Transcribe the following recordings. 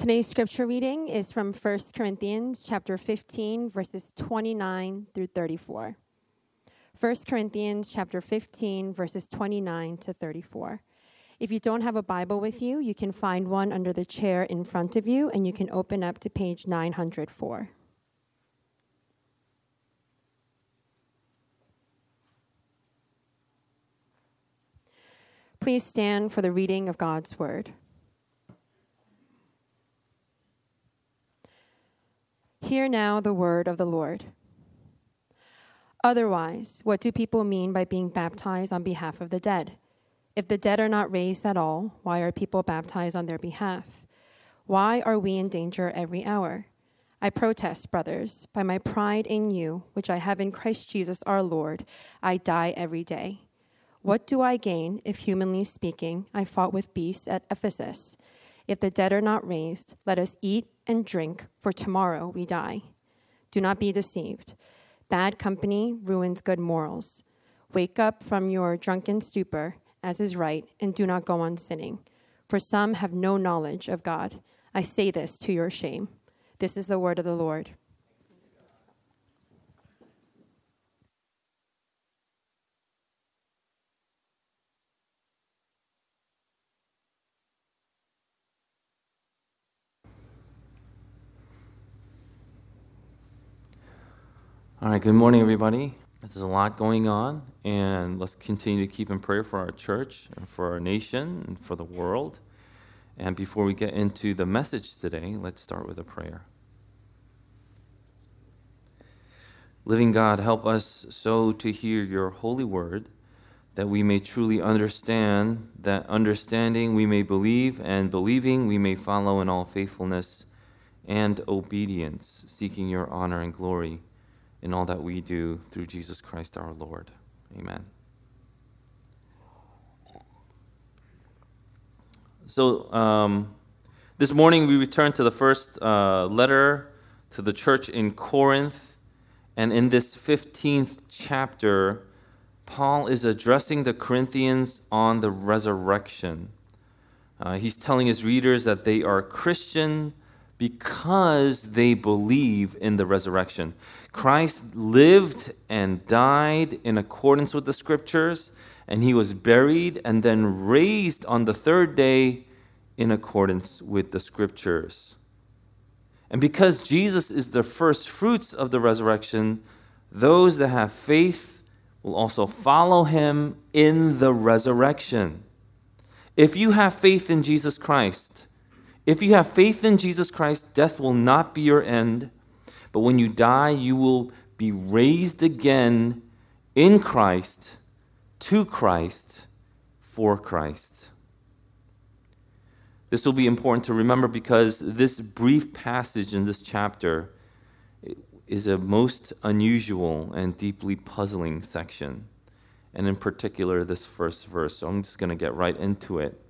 Today's scripture reading is from 1 Corinthians chapter 15 verses 29 through 34. 1 Corinthians chapter 15 verses 29 to 34. If you don't have a Bible with you, you can find one under the chair in front of you and you can open up to page 904. Please stand for the reading of God's word. Hear now the word of the Lord. Otherwise, what do people mean by being baptized on behalf of the dead? If the dead are not raised at all, why are people baptized on their behalf? Why are we in danger every hour? I protest, brothers, by my pride in you, which I have in Christ Jesus our Lord, I die every day. What do I gain if, humanly speaking, I fought with beasts at Ephesus? If the dead are not raised, let us eat and drink, for tomorrow we die. Do not be deceived. Bad company ruins good morals. Wake up from your drunken stupor, as is right, and do not go on sinning. For some have no knowledge of God. I say this to your shame. This is the word of the Lord. All right, good morning, everybody. There's a lot going on, and let's continue to keep in prayer for our church, and for our nation, and for the world. And before we get into the message today, let's start with a prayer. Living God, help us so to hear your holy word that we may truly understand, that understanding we may believe, and believing we may follow in all faithfulness and obedience, seeking your honor and glory in all that we do through Jesus Christ our Lord. Amen. So, um, this morning we return to the first uh, letter to the church in Corinth. And in this 15th chapter, Paul is addressing the Corinthians on the resurrection. Uh, he's telling his readers that they are Christian because they believe in the resurrection. Christ lived and died in accordance with the scriptures, and he was buried and then raised on the third day in accordance with the scriptures. And because Jesus is the first fruits of the resurrection, those that have faith will also follow him in the resurrection. If you have faith in Jesus Christ, if you have faith in Jesus Christ, death will not be your end, but when you die, you will be raised again in Christ, to Christ, for Christ. This will be important to remember because this brief passage in this chapter is a most unusual and deeply puzzling section. And in particular, this first verse. So I'm just going to get right into it.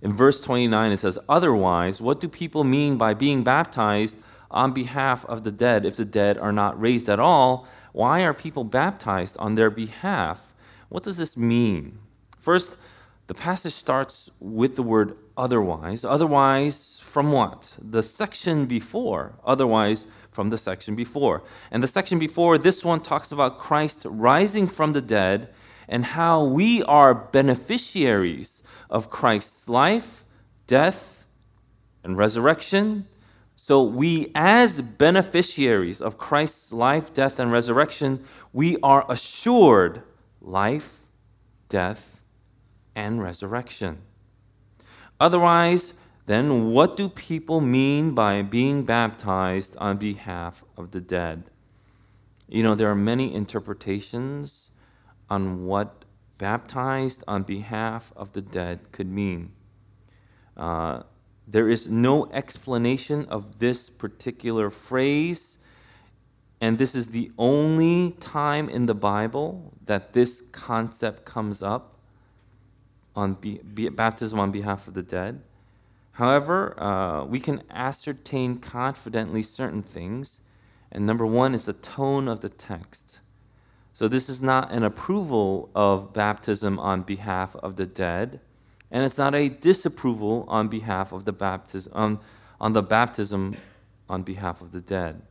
In verse 29, it says, Otherwise, what do people mean by being baptized on behalf of the dead if the dead are not raised at all? Why are people baptized on their behalf? What does this mean? First, the passage starts with the word otherwise. Otherwise, from what? The section before. Otherwise, from the section before. And the section before, this one talks about Christ rising from the dead and how we are beneficiaries of Christ's life, death, and resurrection. So, we, as beneficiaries of Christ's life, death, and resurrection, we are assured life, death, and resurrection. Otherwise, then what do people mean by being baptized on behalf of the dead? You know, there are many interpretations on what baptized on behalf of the dead could mean. Uh, there is no explanation of this particular phrase, and this is the only time in the Bible that this concept comes up on be, be, baptism on behalf of the dead. However, uh, we can ascertain confidently certain things, and number one is the tone of the text. So, this is not an approval of baptism on behalf of the dead, and it's not a disapproval on behalf of the baptism um, on, on the baptism on behalf of the dead.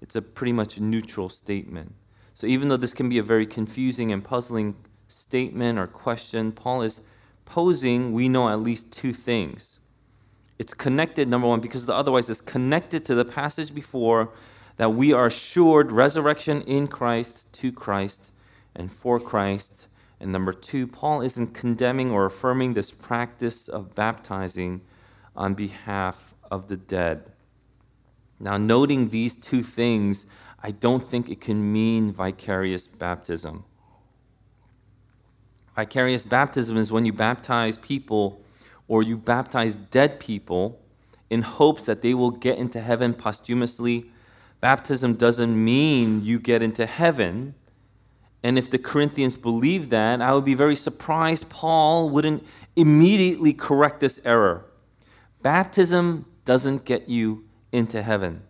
It's a pretty much neutral statement. So even though this can be a very confusing and puzzling statement or question, Paul is posing, we know at least two things. It's connected, number one, because the otherwise it's connected to the passage before that we are assured resurrection in Christ, to Christ, and for Christ. And number two, Paul isn't condemning or affirming this practice of baptizing on behalf of the dead. Now, noting these two things, I don't think it can mean vicarious baptism. Vicarious baptism is when you baptize people or you baptize dead people in hopes that they will get into heaven posthumously. Baptism doesn't mean you get into heaven. And if the Corinthians believe that, I would be very surprised Paul wouldn't immediately correct this error. Baptism doesn't get you into heaven.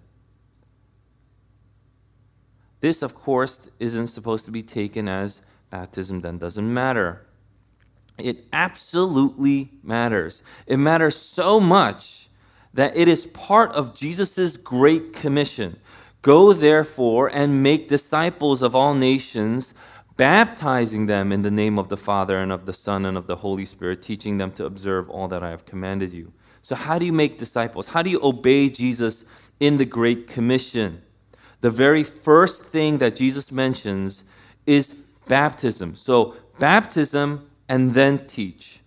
This, of course, isn't supposed to be taken as baptism then doesn't matter. It absolutely matters. It matters so much that it is part of Jesus' great commission. Go therefore and make disciples of all nations, baptizing them in the name of the Father and of the Son and of the Holy Spirit, teaching them to observe all that I have commanded you. So, how do you make disciples? How do you obey Jesus in the Great Commission? The very first thing that Jesus mentions is baptism. So, baptism and then teach.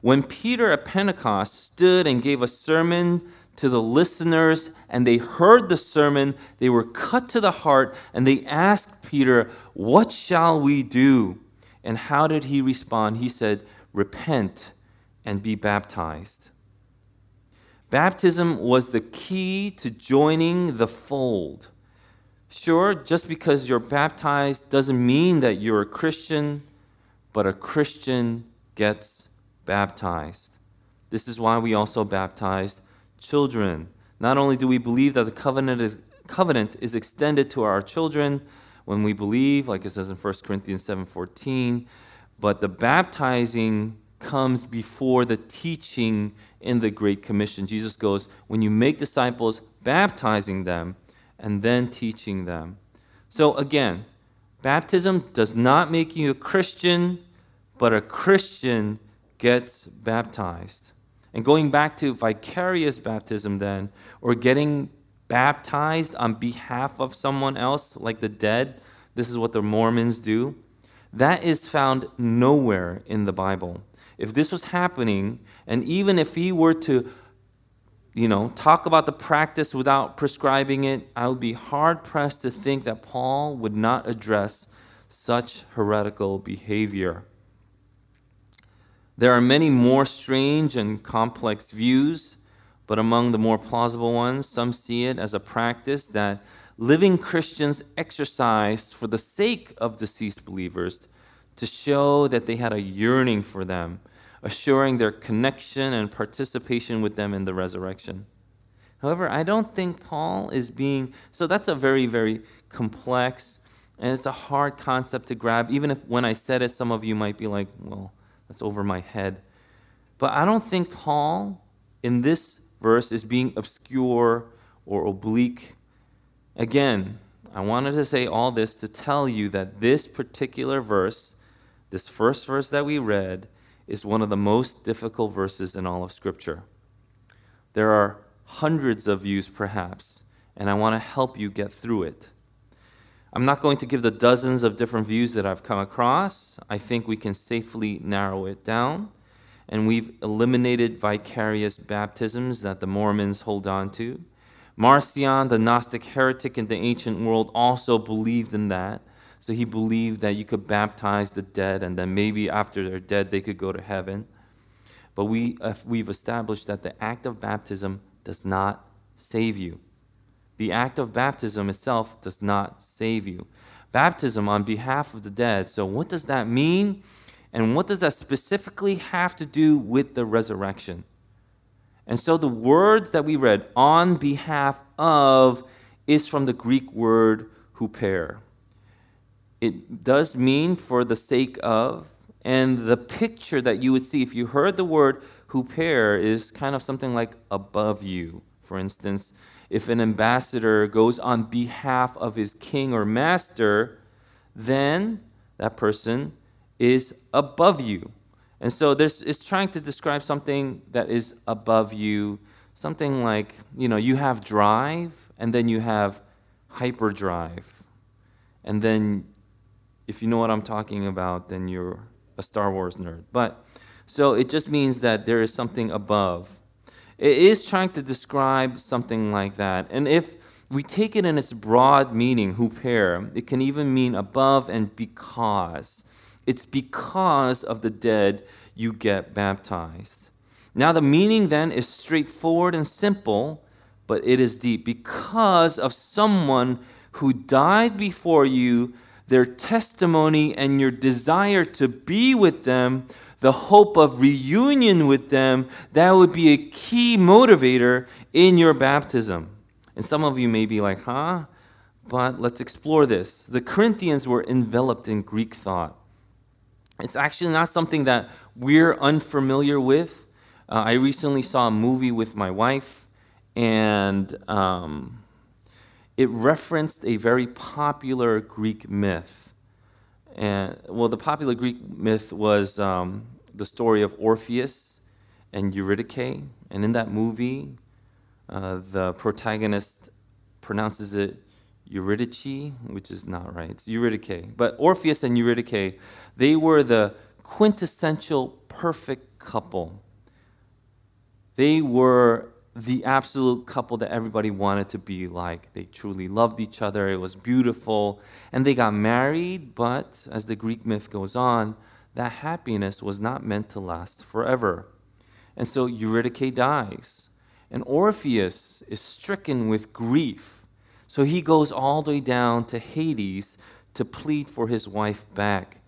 When Peter at Pentecost stood and gave a sermon to the listeners and they heard the sermon, they were cut to the heart and they asked Peter, What shall we do? And how did he respond? He said, Repent and be baptized. Baptism was the key to joining the fold. Sure, just because you're baptized doesn't mean that you're a Christian but a Christian gets baptized. This is why we also baptize children. Not only do we believe that the covenant is, covenant is extended to our children when we believe, like it says in 1 Corinthians 7:14, but the baptizing comes before the teaching in the Great Commission. Jesus goes, when you make disciples, baptizing them and then teaching them. So again, Baptism does not make you a Christian, but a Christian gets baptized. And going back to vicarious baptism, then, or getting baptized on behalf of someone else, like the dead, this is what the Mormons do, that is found nowhere in the Bible. If this was happening, and even if he were to you know, talk about the practice without prescribing it, I would be hard pressed to think that Paul would not address such heretical behavior. There are many more strange and complex views, but among the more plausible ones, some see it as a practice that living Christians exercised for the sake of deceased believers to show that they had a yearning for them assuring their connection and participation with them in the resurrection. However, I don't think Paul is being, so that's a very, very complex and it's a hard concept to grab. Even if when I said it, some of you might be like, well, that's over my head. But I don't think Paul in this verse is being obscure or oblique. Again, I wanted to say all this to tell you that this particular verse, this first verse that we read, is one of the most difficult verses in all of Scripture. There are hundreds of views, perhaps, and I want to help you get through it. I'm not going to give the dozens of different views that I've come across. I think we can safely narrow it down. And we've eliminated vicarious baptisms that the Mormons hold on to. Marcion, the Gnostic heretic in the ancient world, also believed in that. So he believed that you could baptize the dead, and then maybe after they're dead, they could go to heaven. But we, uh, we've established that the act of baptism does not save you. The act of baptism itself does not save you. Baptism on behalf of the dead. So, what does that mean? And what does that specifically have to do with the resurrection? And so, the words that we read, on behalf of, is from the Greek word huper it does mean for the sake of, And the picture that you would see if you heard the word huper is kind of something like above you. For instance, if an ambassador goes on behalf of his king or master, then that person is above you. And so this is trying to describe something that is above you, something like, you know, you have drive and then you have hyperdrive. And then if you know what I'm talking about, then you're a Star Wars nerd. But so it just means that there is something above. It is trying to describe something like that. And if we take it in its broad meaning, huper, it can even mean above and because. It's because of the dead you get baptized. Now, the meaning then is straightforward and simple, but it is deep. Because of someone who died before you, their testimony and your desire to be with them, the hope of reunion with them, that would be a key motivator in your baptism. And some of you may be like, huh? But let's explore this. The Corinthians were enveloped in Greek thought. It's actually not something that we're unfamiliar with. Uh, I recently saw a movie with my wife, and um, it referenced a very popular Greek myth. And well, the popular Greek myth was um, the story of Orpheus and Eurydice. And in that movie, uh, the protagonist pronounces it Eurydice, which is not right. It's Eurydice. But Orpheus and Eurydice, they were the quintessential perfect couple. They were the absolute couple that everybody wanted to be like. They truly loved each other. It was beautiful. And they got married, but as the Greek myth goes on, that happiness was not meant to last forever. And so Eurydice dies. And Orpheus is stricken with grief so he goes all the way down to Hades to plead for his wife back.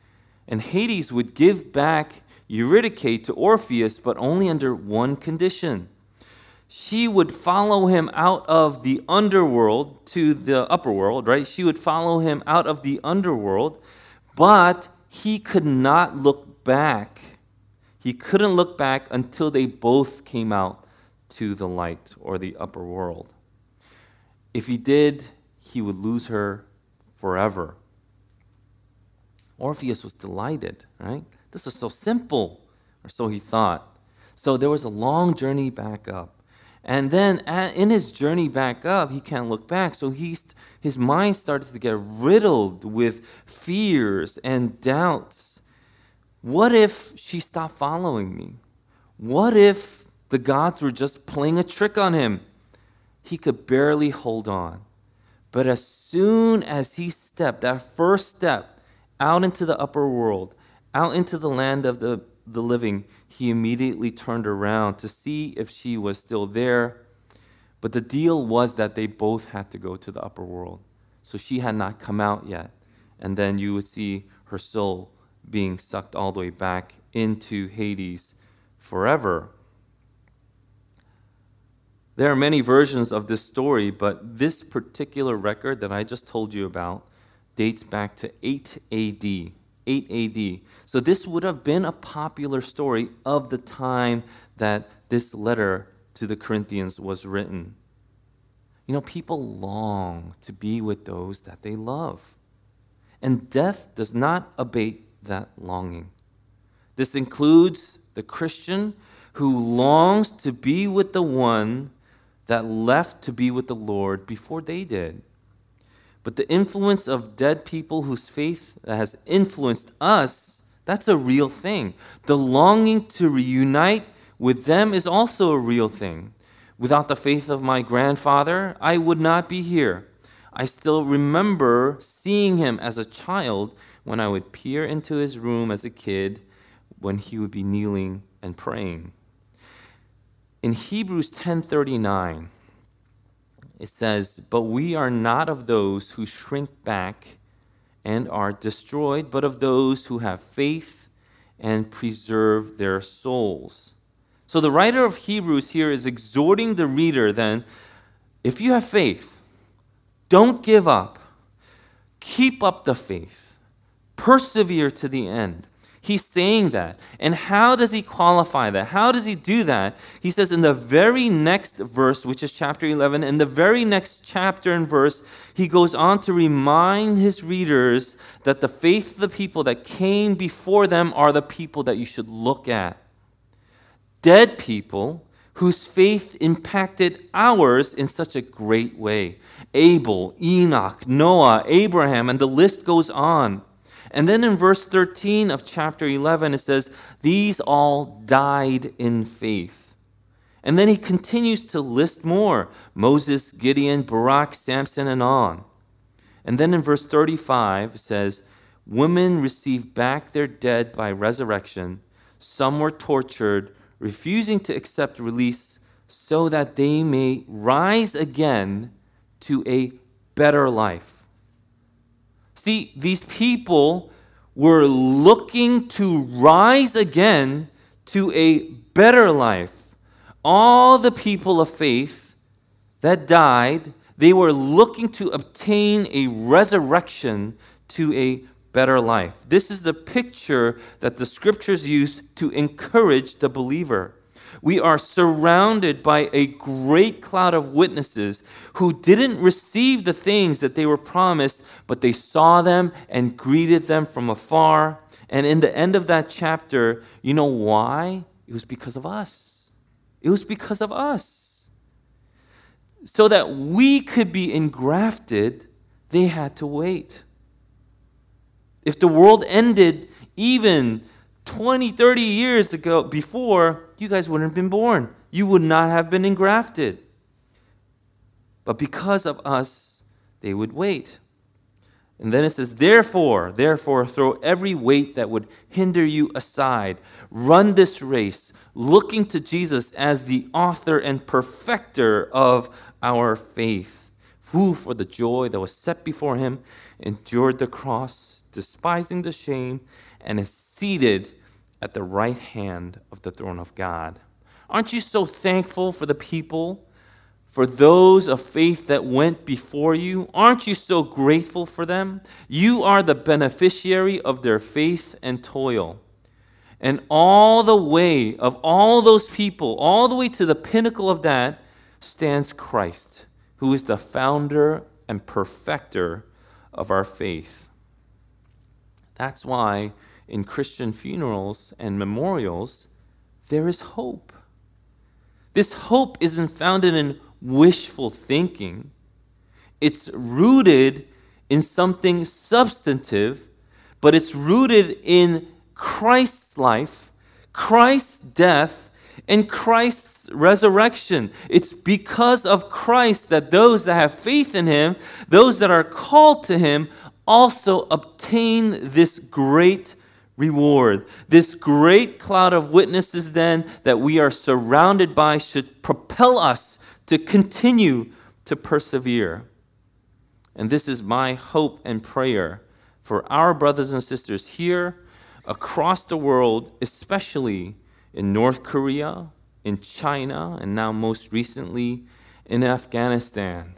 And Hades would give back Eurydice to Orpheus, but only under one condition. She would follow him out of the underworld to the upper world, right? She would follow him out of the underworld, but he could not look back. He couldn't look back until they both came out to the light or the upper world. If he did, he would lose her forever. Orpheus was delighted, right? This was so simple, or so he thought. So there was a long journey back up. And then in his journey back up, he can't look back. So he's, his mind starts to get riddled with fears and doubts. What if she stopped following me? What if the gods were just playing a trick on him? he could barely hold on. But as soon as he stepped, that first step out into the upper world, out into the land of the, the living, he immediately turned around to see if she was still there. But the deal was that they both had to go to the upper world. So she had not come out yet. And then you would see her soul being sucked all the way back into Hades forever. There are many versions of this story, but this particular record that I just told you about dates back to 8 AD. 8 AD. So this would have been a popular story of the time that this letter to the Corinthians was written. You know, people long to be with those that they love. And death does not abate that longing. This includes the Christian who longs to be with the one that left to be with the Lord before they did. But the influence of dead people whose faith has influenced us, that's a real thing. The longing to reunite with them is also a real thing. Without the faith of my grandfather, I would not be here. I still remember seeing him as a child when I would peer into his room as a kid when he would be kneeling and praying. In Hebrews 10:39, it says, "But we are not of those who shrink back and are destroyed, but of those who have faith and preserve their souls." So the writer of Hebrews here is exhorting the reader then, if you have faith, don't give up. Keep up the faith. Persevere to the end. He's saying that. And how does he qualify that? How does he do that? He says in the very next verse, which is chapter 11, in the very next chapter and verse, he goes on to remind his readers that the faith of the people that came before them are the people that you should look at. Dead people whose faith impacted ours in such a great way. Abel, Enoch, Noah, Abraham, and the list goes on. And then in verse 13 of chapter 11, it says, These all died in faith. And then he continues to list more Moses, Gideon, Barak, Samson, and on. And then in verse 35, it says, Women received back their dead by resurrection. Some were tortured, refusing to accept release so that they may rise again to a better life. See, these people were looking to rise again to a better life. All the people of faith that died, they were looking to obtain a resurrection to a better life. This is the picture that the scriptures use to encourage the believer we are surrounded by a great cloud of witnesses who didn't receive the things that they were promised, but they saw them and greeted them from afar. And in the end of that chapter, you know why? It was because of us. It was because of us. So that we could be engrafted, they had to wait. If the world ended even 20, 30 years ago before, you guys wouldn't have been born. You would not have been engrafted. But because of us, they would wait. And then it says, Therefore, therefore, throw every weight that would hinder you aside. Run this race, looking to Jesus as the author and perfecter of our faith, who, for the joy that was set before him, endured the cross, despising the shame, and is seated at the right hand of the throne of God. Aren't you so thankful for the people, for those of faith that went before you? Aren't you so grateful for them? You are the beneficiary of their faith and toil. And all the way of all those people, all the way to the pinnacle of that, stands Christ, who is the founder and perfecter of our faith. That's why in Christian funerals and memorials, there is hope. This hope isn't founded in wishful thinking, it's rooted in something substantive, but it's rooted in Christ's life, Christ's death, and Christ's resurrection. It's because of Christ that those that have faith in him, those that are called to him, also obtain this great reward. This great cloud of witnesses, then, that we are surrounded by should propel us to continue to persevere. And this is my hope and prayer for our brothers and sisters here across the world, especially in North Korea, in China, and now most recently in Afghanistan.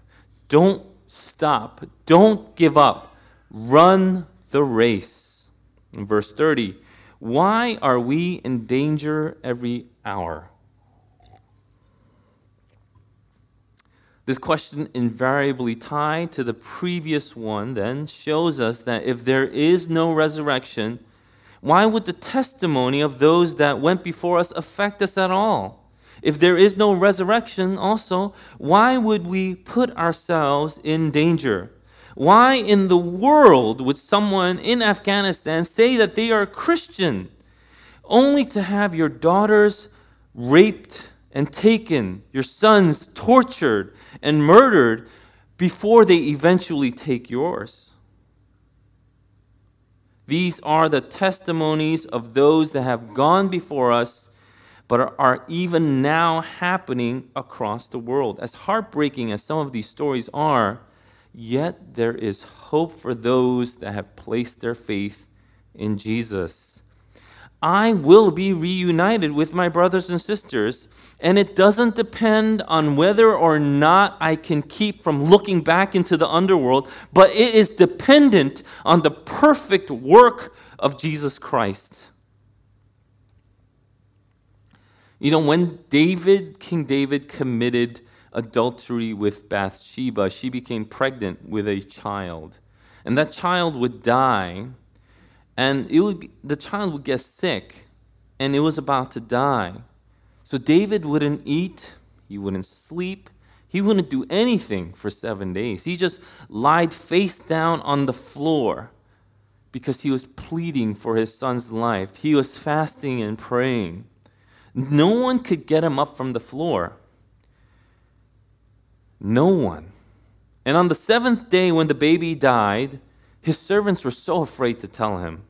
Don't stop, don't give up, run the race. In verse 30, why are we in danger every hour? This question, invariably tied to the previous one, then shows us that if there is no resurrection, why would the testimony of those that went before us affect us at all? If there is no resurrection, also, why would we put ourselves in danger? Why in the world would someone in Afghanistan say that they are Christian only to have your daughters raped and taken, your sons tortured and murdered before they eventually take yours? These are the testimonies of those that have gone before us, but are even now happening across the world. As heartbreaking as some of these stories are, Yet there is hope for those that have placed their faith in Jesus. I will be reunited with my brothers and sisters, and it doesn't depend on whether or not I can keep from looking back into the underworld, but it is dependent on the perfect work of Jesus Christ. You know, when David, King David, committed adultery with Bathsheba, she became pregnant with a child. And that child would die, and it would, the child would get sick, and it was about to die. So David wouldn't eat, he wouldn't sleep, he wouldn't do anything for seven days. He just lied face down on the floor because he was pleading for his son's life. He was fasting and praying. No one could get him up from the floor. No one. And on the seventh day, when the baby died, his servants were so afraid to tell him.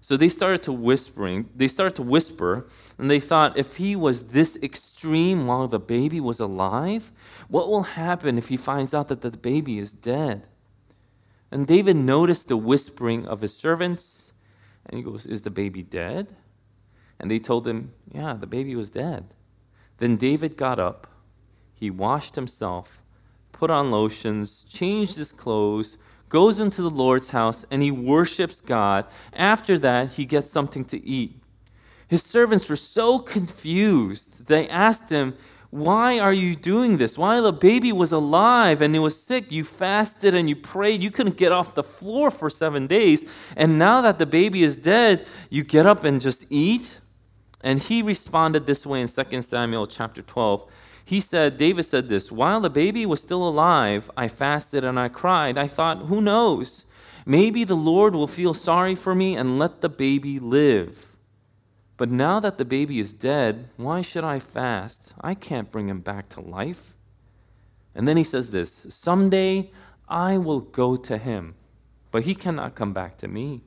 So they started to whispering, they started to whisper, and they thought if he was this extreme while the baby was alive, what will happen if he finds out that the baby is dead? And David noticed the whispering of his servants, and he goes, Is the baby dead? And they told him, Yeah, the baby was dead. Then David got up, he washed himself, put on lotions, changed his clothes, goes into the Lord's house, and he worships God. After that, he gets something to eat. His servants were so confused. They asked him, Why are you doing this? While the baby was alive and he was sick, you fasted and you prayed. You couldn't get off the floor for seven days. And now that the baby is dead, you get up and just eat? And he responded this way in 2 Samuel chapter 12. He said, David said this, while the baby was still alive, I fasted and I cried. I thought, who knows? Maybe the Lord will feel sorry for me and let the baby live. But now that the baby is dead, why should I fast? I can't bring him back to life. And then he says this Someday I will go to him, but he cannot come back to me.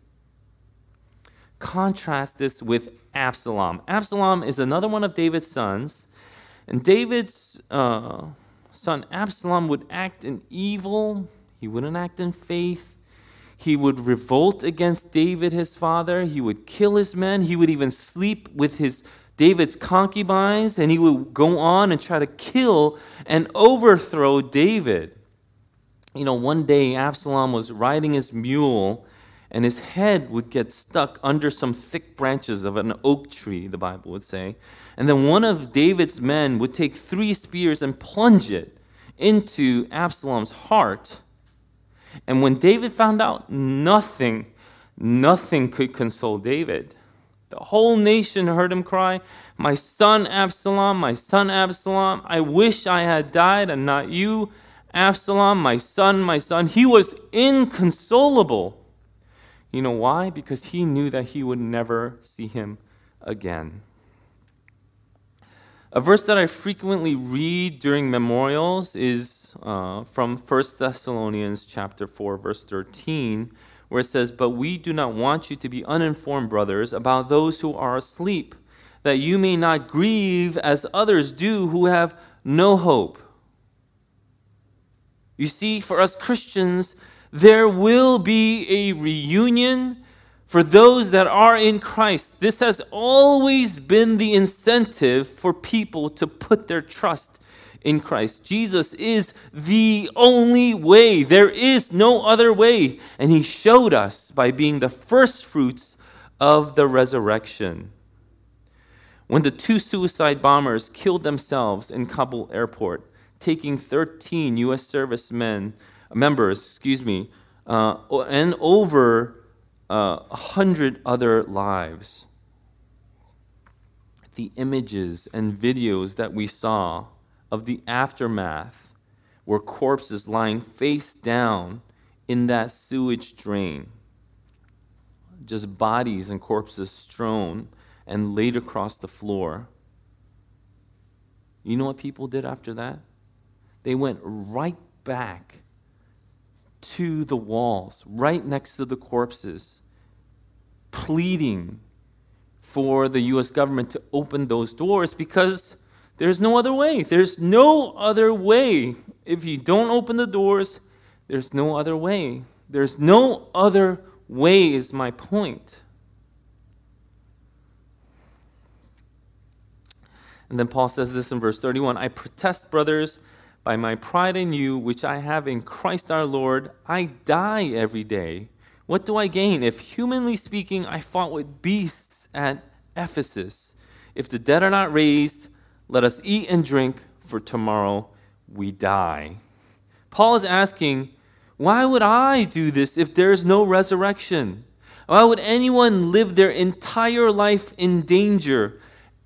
Contrast this with Absalom. Absalom is another one of David's sons, and David's uh, son Absalom would act in evil, he wouldn't act in faith. He would revolt against David, his father. He would kill his men. He would even sleep with his David's concubines, and he would go on and try to kill and overthrow David. You know, one day Absalom was riding his mule and his head would get stuck under some thick branches of an oak tree, the Bible would say. And then one of David's men would take three spears and plunge it into Absalom's heart. And when David found out, nothing, nothing could console David. The whole nation heard him cry, My son Absalom, my son Absalom, I wish I had died and not you, Absalom, my son, my son. He was inconsolable. You know why? Because he knew that he would never see him again. A verse that I frequently read during memorials is uh, from 1 Thessalonians chapter 4 verse 13 where it says, "But we do not want you to be uninformed, brothers, about those who are asleep, that you may not grieve as others do who have no hope." You see, for us Christians, there will be a reunion for those that are in Christ. This has always been the incentive for people to put their trust in Christ. Jesus is the only way. There is no other way. And he showed us by being the first fruits of the resurrection. When the two suicide bombers killed themselves in Kabul airport, taking 13 U.S. servicemen members, excuse me, uh, and over uh, a hundred other lives. The images and videos that we saw of the aftermath were corpses lying face down in that sewage drain. Just bodies and corpses strewn and laid across the floor. You know what people did after that? They went right back to the walls, right next to the corpses, pleading for the US government to open those doors because there's no other way. There's no other way. If you don't open the doors, there's no other way. There's no other way, is my point. And then Paul says this in verse 31 I protest, brothers by my pride in you, which I have in Christ our Lord, I die every day. What do I gain? If, humanly speaking, I fought with beasts at Ephesus, if the dead are not raised, let us eat and drink, for tomorrow we die. Paul is asking, why would I do this if there's no resurrection? Why would anyone live their entire life in danger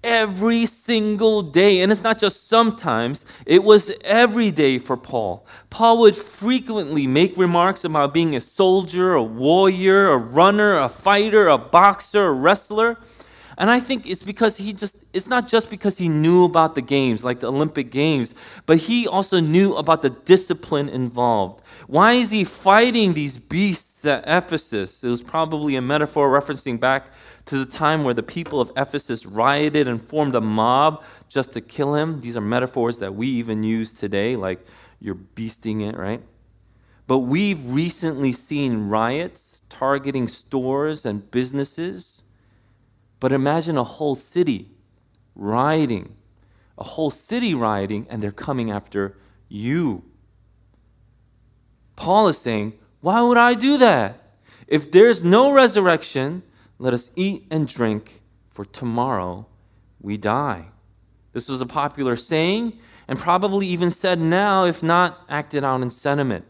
every single day? And it's not just sometimes, it was every day for Paul. Paul would frequently make remarks about being a soldier, a warrior, a runner, a fighter, a boxer, a wrestler. And I think it's because he just, it's not just because he knew about the games, like the Olympic Games, but he also knew about the discipline involved. Why is he fighting these beasts at Ephesus? It was probably a metaphor referencing back to the time where the people of Ephesus rioted and formed a mob just to kill him. These are metaphors that we even use today, like you're beasting it, right? But we've recently seen riots targeting stores and businesses but imagine a whole city rioting, a whole city rioting, and they're coming after you. Paul is saying, Why would I do that? If there's no resurrection, let us eat and drink, for tomorrow we die. This was a popular saying, and probably even said now, if not acted out in sentiment.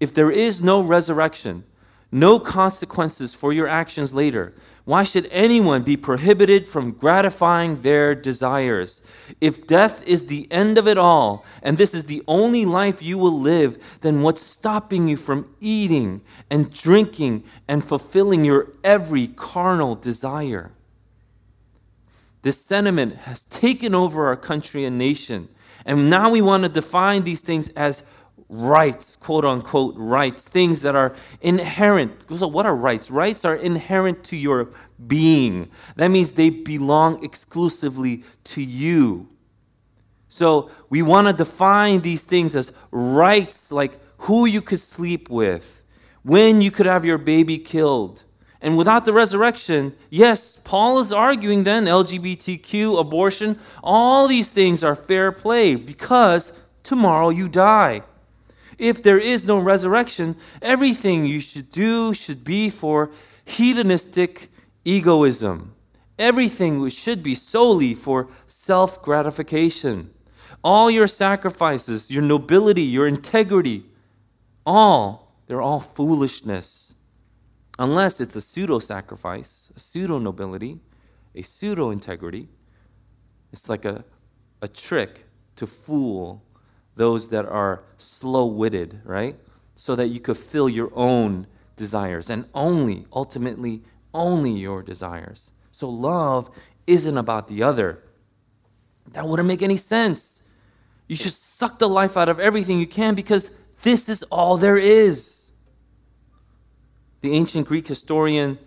If there is no resurrection, no consequences for your actions later, why should anyone be prohibited from gratifying their desires? If death is the end of it all, and this is the only life you will live, then what's stopping you from eating and drinking and fulfilling your every carnal desire? This sentiment has taken over our country and nation, and now we want to define these things as rights, quote unquote rights, things that are inherent. So, what are rights? Rights are inherent to your being. That means they belong exclusively to you. So, we want to define these things as rights, like who you could sleep with, when you could have your baby killed. And without the resurrection, yes, Paul is arguing then LGBTQ, abortion, all these things are fair play because tomorrow you die if there is no resurrection, everything you should do should be for hedonistic egoism. Everything should be solely for self gratification. All your sacrifices, your nobility, your integrity, all, they're all foolishness. Unless it's a pseudo sacrifice, a pseudo nobility, a pseudo integrity. It's like a, a trick to fool those that are slow witted, right? So that you could fill your own desires and only, ultimately, only your desires. So love isn't about the other. That wouldn't make any sense. You should suck the life out of everything you can because this is all there is. The ancient Greek historian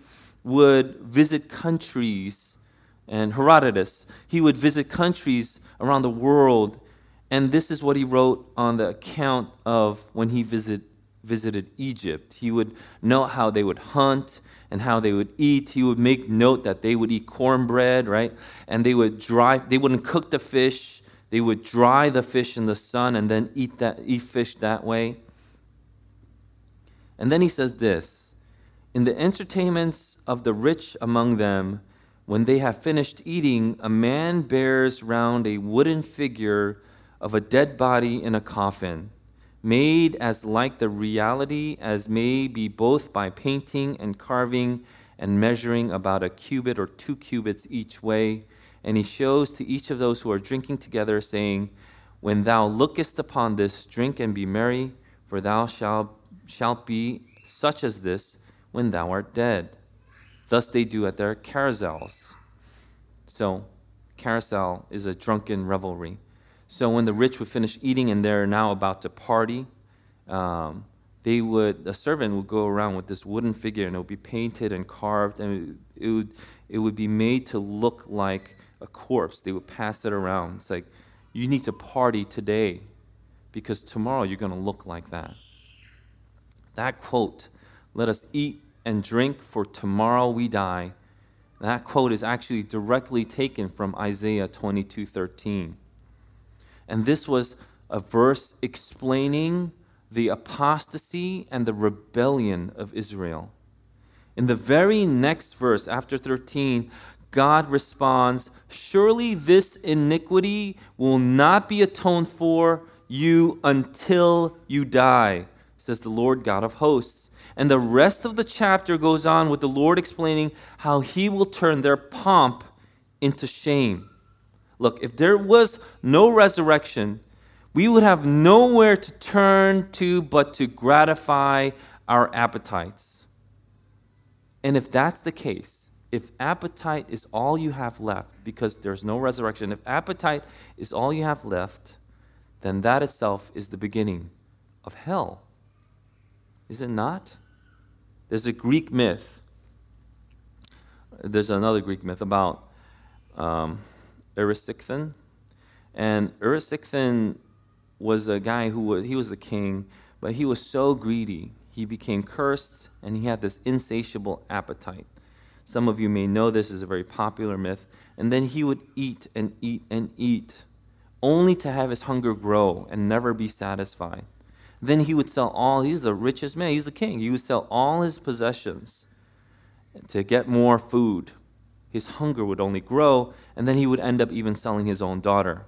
would visit countries, and Herodotus, he would visit countries around the world and this is what he wrote on the account of when he visit, visited Egypt. He would note how they would hunt and how they would eat. He would make note that they would eat cornbread, right? And they would dry, they wouldn't cook the fish. They would dry the fish in the sun and then eat that eat fish that way. And then he says this In the entertainments of the rich among them, when they have finished eating, a man bears round a wooden figure of a dead body in a coffin, made as like the reality as may be both by painting and carving and measuring about a cubit or two cubits each way. And he shows to each of those who are drinking together, saying, When thou lookest upon this, drink and be merry, for thou shalt, shalt be such as this when thou art dead. Thus they do at their carousels. So, carousel is a drunken revelry. So when the rich would finish eating and they're now about to party, um, they would a servant would go around with this wooden figure and it would be painted and carved and it would it would be made to look like a corpse. They would pass it around. It's like you need to party today because tomorrow you're going to look like that. That quote, "Let us eat and drink for tomorrow we die." That quote is actually directly taken from Isaiah 22:13. And this was a verse explaining the apostasy and the rebellion of Israel. In the very next verse, after 13, God responds, Surely this iniquity will not be atoned for you until you die, says the Lord God of hosts. And the rest of the chapter goes on with the Lord explaining how he will turn their pomp into shame. Look, if there was no resurrection, we would have nowhere to turn to but to gratify our appetites. And if that's the case, if appetite is all you have left because there's no resurrection, if appetite is all you have left, then that itself is the beginning of hell. Is it not? There's a Greek myth. There's another Greek myth about um, Erysichthon. And Erysichthon was a guy who was, he was the king, but he was so greedy. He became cursed and he had this insatiable appetite. Some of you may know this is a very popular myth. And then he would eat and eat and eat, only to have his hunger grow and never be satisfied. Then he would sell all, he's the richest man, he's the king. He would sell all his possessions to get more food. His hunger would only grow, and then he would end up even selling his own daughter.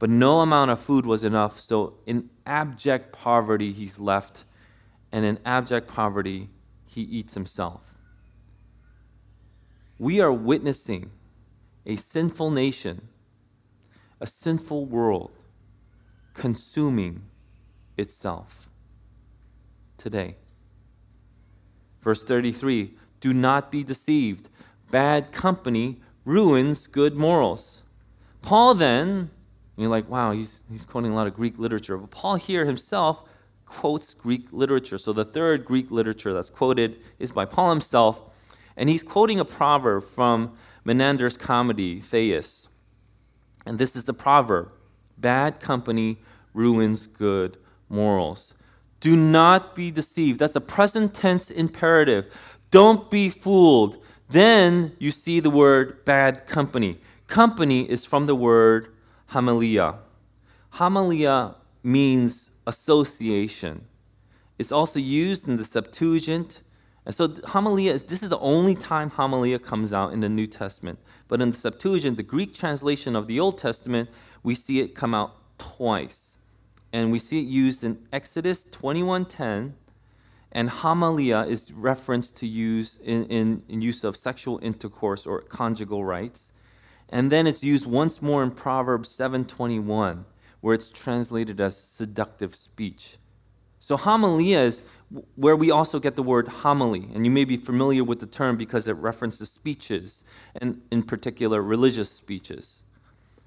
But no amount of food was enough, so in abject poverty, he's left, and in abject poverty, he eats himself. We are witnessing a sinful nation, a sinful world consuming itself today. Verse 33 Do not be deceived. Bad company ruins good morals. Paul then, you're like, wow, he's, he's quoting a lot of Greek literature. But Paul here himself quotes Greek literature. So the third Greek literature that's quoted is by Paul himself. And he's quoting a proverb from Menander's comedy, Thais. And this is the proverb Bad company ruins good morals. Do not be deceived. That's a present tense imperative. Don't be fooled. Then you see the word bad company. Company is from the word homilia. Homilia means association. It's also used in the Septuagint. And so homilia is this is the only time homilia comes out in the New Testament. But in the Septuagint, the Greek translation of the Old Testament, we see it come out twice and we see it used in Exodus 21:10, and homilia is referenced to use in, in, in use of sexual intercourse or conjugal rights. And then it's used once more in Proverbs 7:21, where it's translated as seductive speech. So homilia is where we also get the word homily, and you may be familiar with the term because it references speeches, and in particular religious speeches.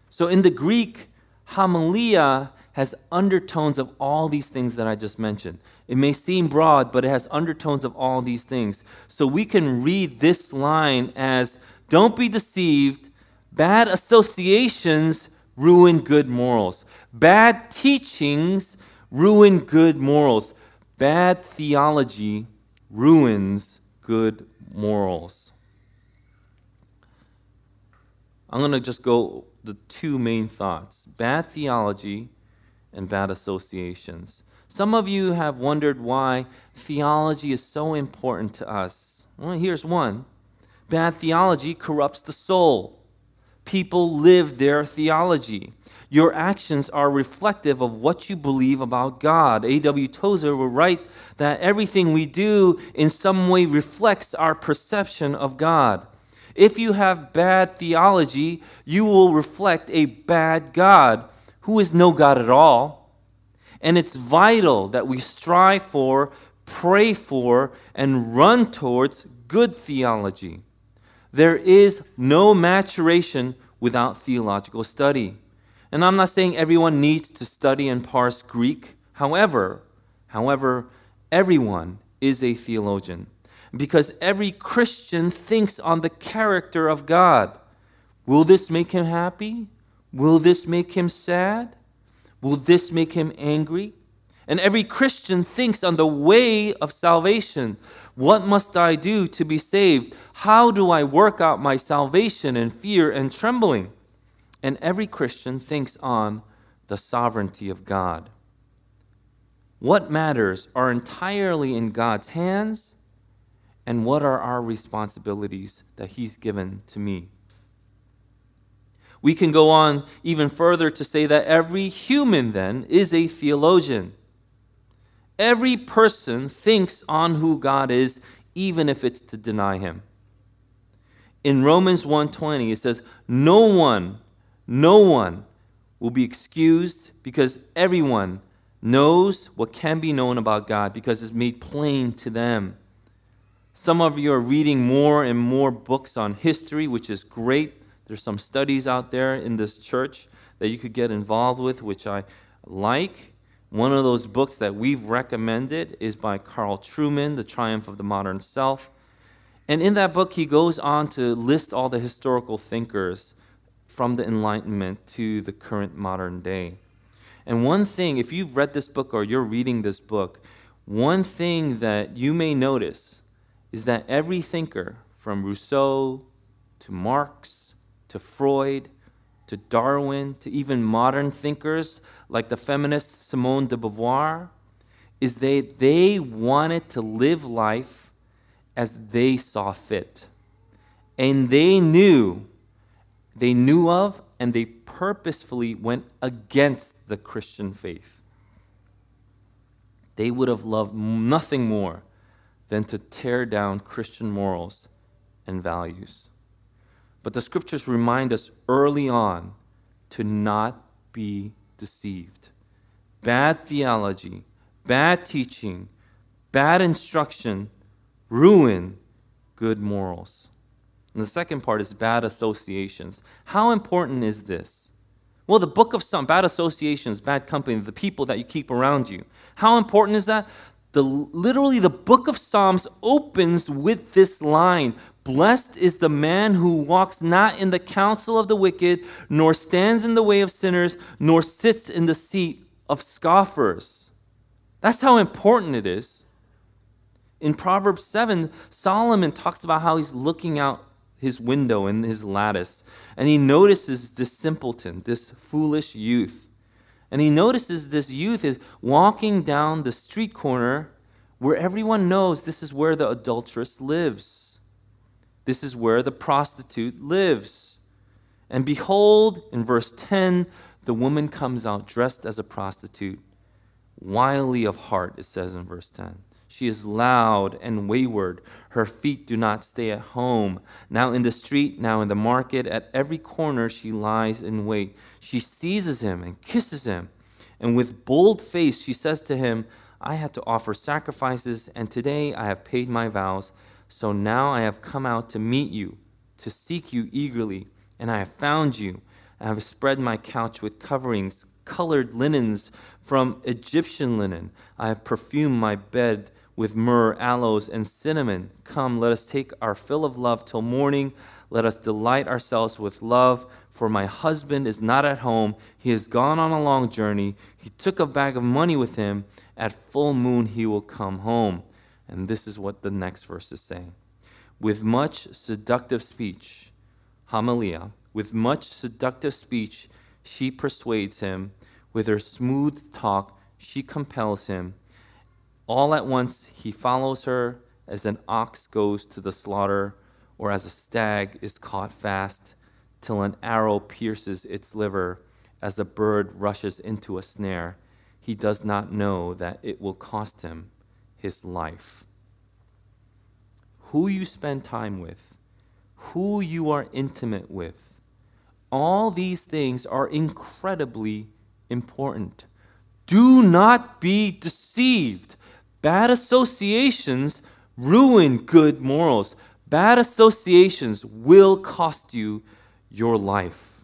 So in the Greek, homilia has undertones of all these things that I just mentioned. It may seem broad, but it has undertones of all these things. So we can read this line as Don't be deceived, bad associations ruin good morals, bad teachings ruin good morals, bad theology ruins good morals. I'm going to just go the two main thoughts bad theology and bad associations. Some of you have wondered why theology is so important to us. Well, here's one bad theology corrupts the soul. People live their theology. Your actions are reflective of what you believe about God. A.W. Tozer will write that everything we do in some way reflects our perception of God. If you have bad theology, you will reflect a bad God who is no God at all. And it's vital that we strive for, pray for, and run towards good theology. There is no maturation without theological study. And I'm not saying everyone needs to study and parse Greek. However, however, everyone is a theologian because every Christian thinks on the character of God. Will this make him happy? Will this make him sad? Will this make him angry? And every Christian thinks on the way of salvation. What must I do to be saved? How do I work out my salvation in fear and trembling? And every Christian thinks on the sovereignty of God. What matters are entirely in God's hands, And what are our responsibilities that He's given to me? We can go on even further to say that every human then is a theologian. Every person thinks on who God is, even if it's to deny him. In Romans 1:20 it says, "No one, no one will be excused because everyone knows what can be known about God because it's made plain to them." Some of you are reading more and more books on history, which is great. There's some studies out there in this church that you could get involved with, which I like. One of those books that we've recommended is by Carl Trueman, The Triumph of the Modern Self. And in that book, he goes on to list all the historical thinkers from the Enlightenment to the current modern day. And one thing, if you've read this book or you're reading this book, one thing that you may notice is that every thinker, from Rousseau to Marx to Freud, to Darwin, to even modern thinkers like the feminist Simone de Beauvoir, is they, they wanted to live life as they saw fit. And they knew, they knew of, and they purposefully went against the Christian faith. They would have loved nothing more than to tear down Christian morals and values. But the scriptures remind us early on to not be deceived. Bad theology, bad teaching, bad instruction ruin good morals. And the second part is bad associations. How important is this? Well, the book of some bad associations, bad company, the people that you keep around you. How important is that? The literally the book of Psalms opens with this line, Blessed is the man who walks not in the counsel of the wicked, nor stands in the way of sinners, nor sits in the seat of scoffers. That's how important it is. In Proverbs 7, Solomon talks about how he's looking out his window in his lattice, and he notices this simpleton, this foolish youth. And he notices this youth is walking down the street corner where everyone knows this is where the adulteress lives. This is where the prostitute lives. And behold, in verse 10, the woman comes out dressed as a prostitute, wily of heart, it says in verse 10. She is loud and wayward. Her feet do not stay at home. Now in the street, now in the market, at every corner she lies in wait. She seizes him and kisses him. And with bold face she says to him, I had to offer sacrifices, and today I have paid my vows. So now I have come out to meet you, to seek you eagerly, and I have found you. I have spread my couch with coverings, colored linens from Egyptian linen. I have perfumed my bed with myrrh, aloes, and cinnamon. Come, let us take our fill of love till morning. Let us delight ourselves with love. For my husband is not at home. He has gone on a long journey. He took a bag of money with him. At full moon, he will come home. And this is what the next verse is saying. With much seductive speech, homilia, with much seductive speech, she persuades him. With her smooth talk, she compels him. All at once, he follows her as an ox goes to the slaughter, or as a stag is caught fast, till an arrow pierces its liver, as a bird rushes into a snare. He does not know that it will cost him his life. Who you spend time with, who you are intimate with, all these things are incredibly important. Do not be deceived. Bad associations ruin good morals. Bad associations will cost you your life.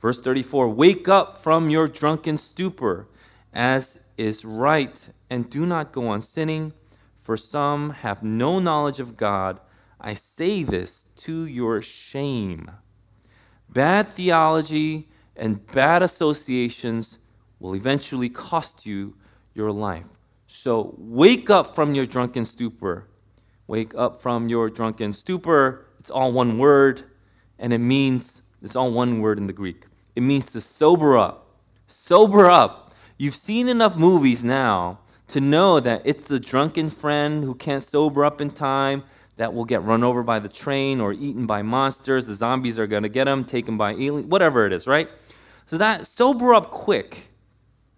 Verse 34 Wake up from your drunken stupor, as is right, and do not go on sinning, for some have no knowledge of God. I say this to your shame. Bad theology and bad associations will eventually cost you your life. So wake up from your drunken stupor. Wake up from your drunken stupor. It's all one word, and it means, it's all one word in the Greek. It means to sober up. Sober up. You've seen enough movies now to know that it's the drunken friend who can't sober up in time that will get run over by the train or eaten by monsters. The zombies are going to get him, taken by aliens, whatever it is, right? So that sober up quick.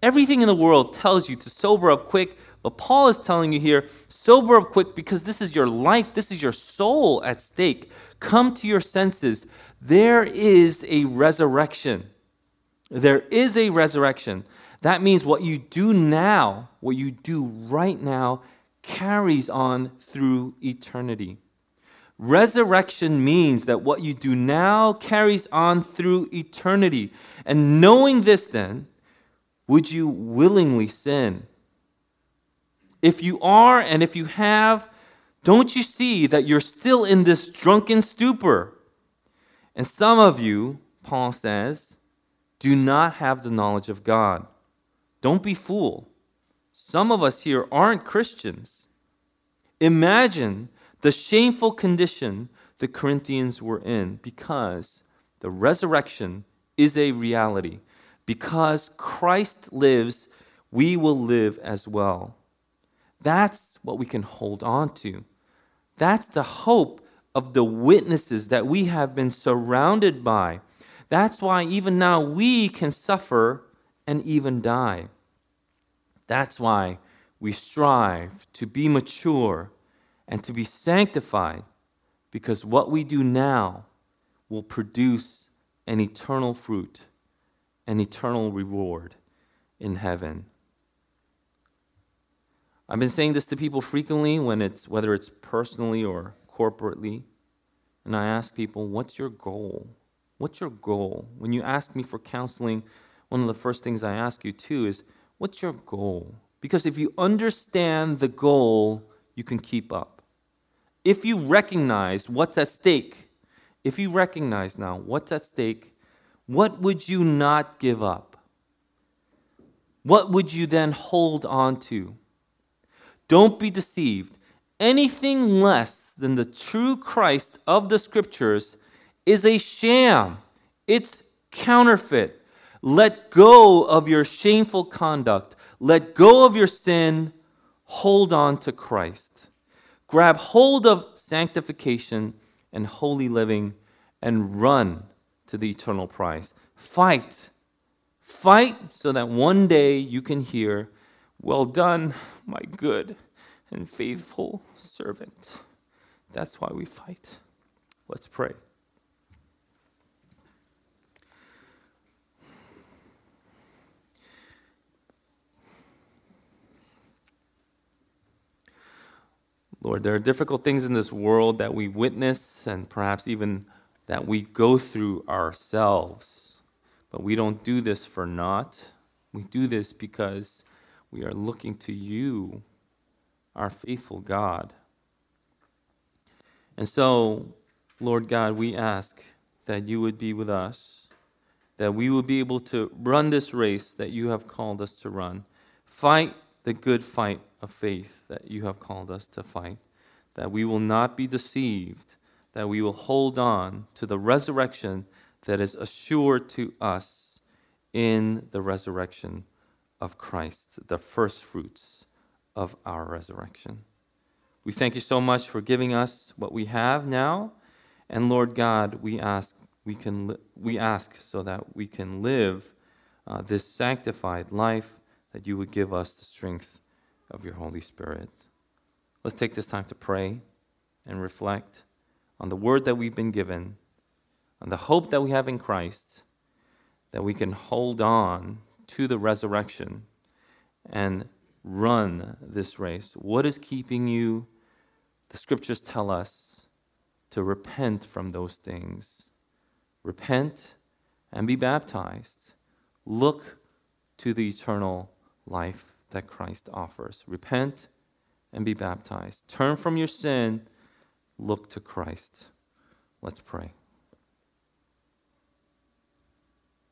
Everything in the world tells you to sober up quick, but Paul is telling you here sober up quick because this is your life, this is your soul at stake. Come to your senses. There is a resurrection. There is a resurrection. That means what you do now, what you do right now, carries on through eternity. Resurrection means that what you do now carries on through eternity. And knowing this, then, would you willingly sin? If you are and if you have, don't you see that you're still in this drunken stupor? And some of you, Paul says, do not have the knowledge of God. Don't be fooled. Some of us here aren't Christians. Imagine the shameful condition the Corinthians were in because the resurrection is a reality. Because Christ lives, we will live as well. That's what we can hold on to. That's the hope of the witnesses that we have been surrounded by. That's why even now we can suffer and even die. That's why we strive to be mature and to be sanctified because what we do now will produce an eternal fruit, an eternal reward in heaven. I've been saying this to people frequently when it's whether it's personally or corporately. And I ask people, what's your goal? What's your goal? When you ask me for counseling, one of the first things I ask you too is, what's your goal? Because if you understand the goal, you can keep up. If you recognize what's at stake, if you recognize now what's at stake, what would you not give up? What would you then hold on to? Don't be deceived. Anything less than the true Christ of the scriptures is a sham, it's counterfeit. Let go of your shameful conduct. Let go of your sin. Hold on to Christ. Grab hold of sanctification and holy living and run to the eternal prize. Fight. Fight so that one day you can hear, Well done, my good and faithful servant. That's why we fight. Let's pray. Lord, there are difficult things in this world that we witness and perhaps even that we go through ourselves. But we don't do this for naught. We do this because we are looking to you, our faithful God. And so, Lord God, we ask that you would be with us, that we would be able to run this race that you have called us to run, fight the good fight of faith that you have called us to fight, that we will not be deceived, that we will hold on to the resurrection that is assured to us in the resurrection of Christ, the first fruits of our resurrection. We thank you so much for giving us what we have now. And Lord God, we ask, we can, we ask so that we can live uh, this sanctified life that you would give us the strength of your Holy Spirit. Let's take this time to pray and reflect on the word that we've been given, on the hope that we have in Christ, that we can hold on to the resurrection and run this race. What is keeping you? The scriptures tell us to repent from those things. Repent and be baptized. Look to the eternal life that Christ offers. Repent and be baptized. Turn from your sin, look to Christ. Let's pray.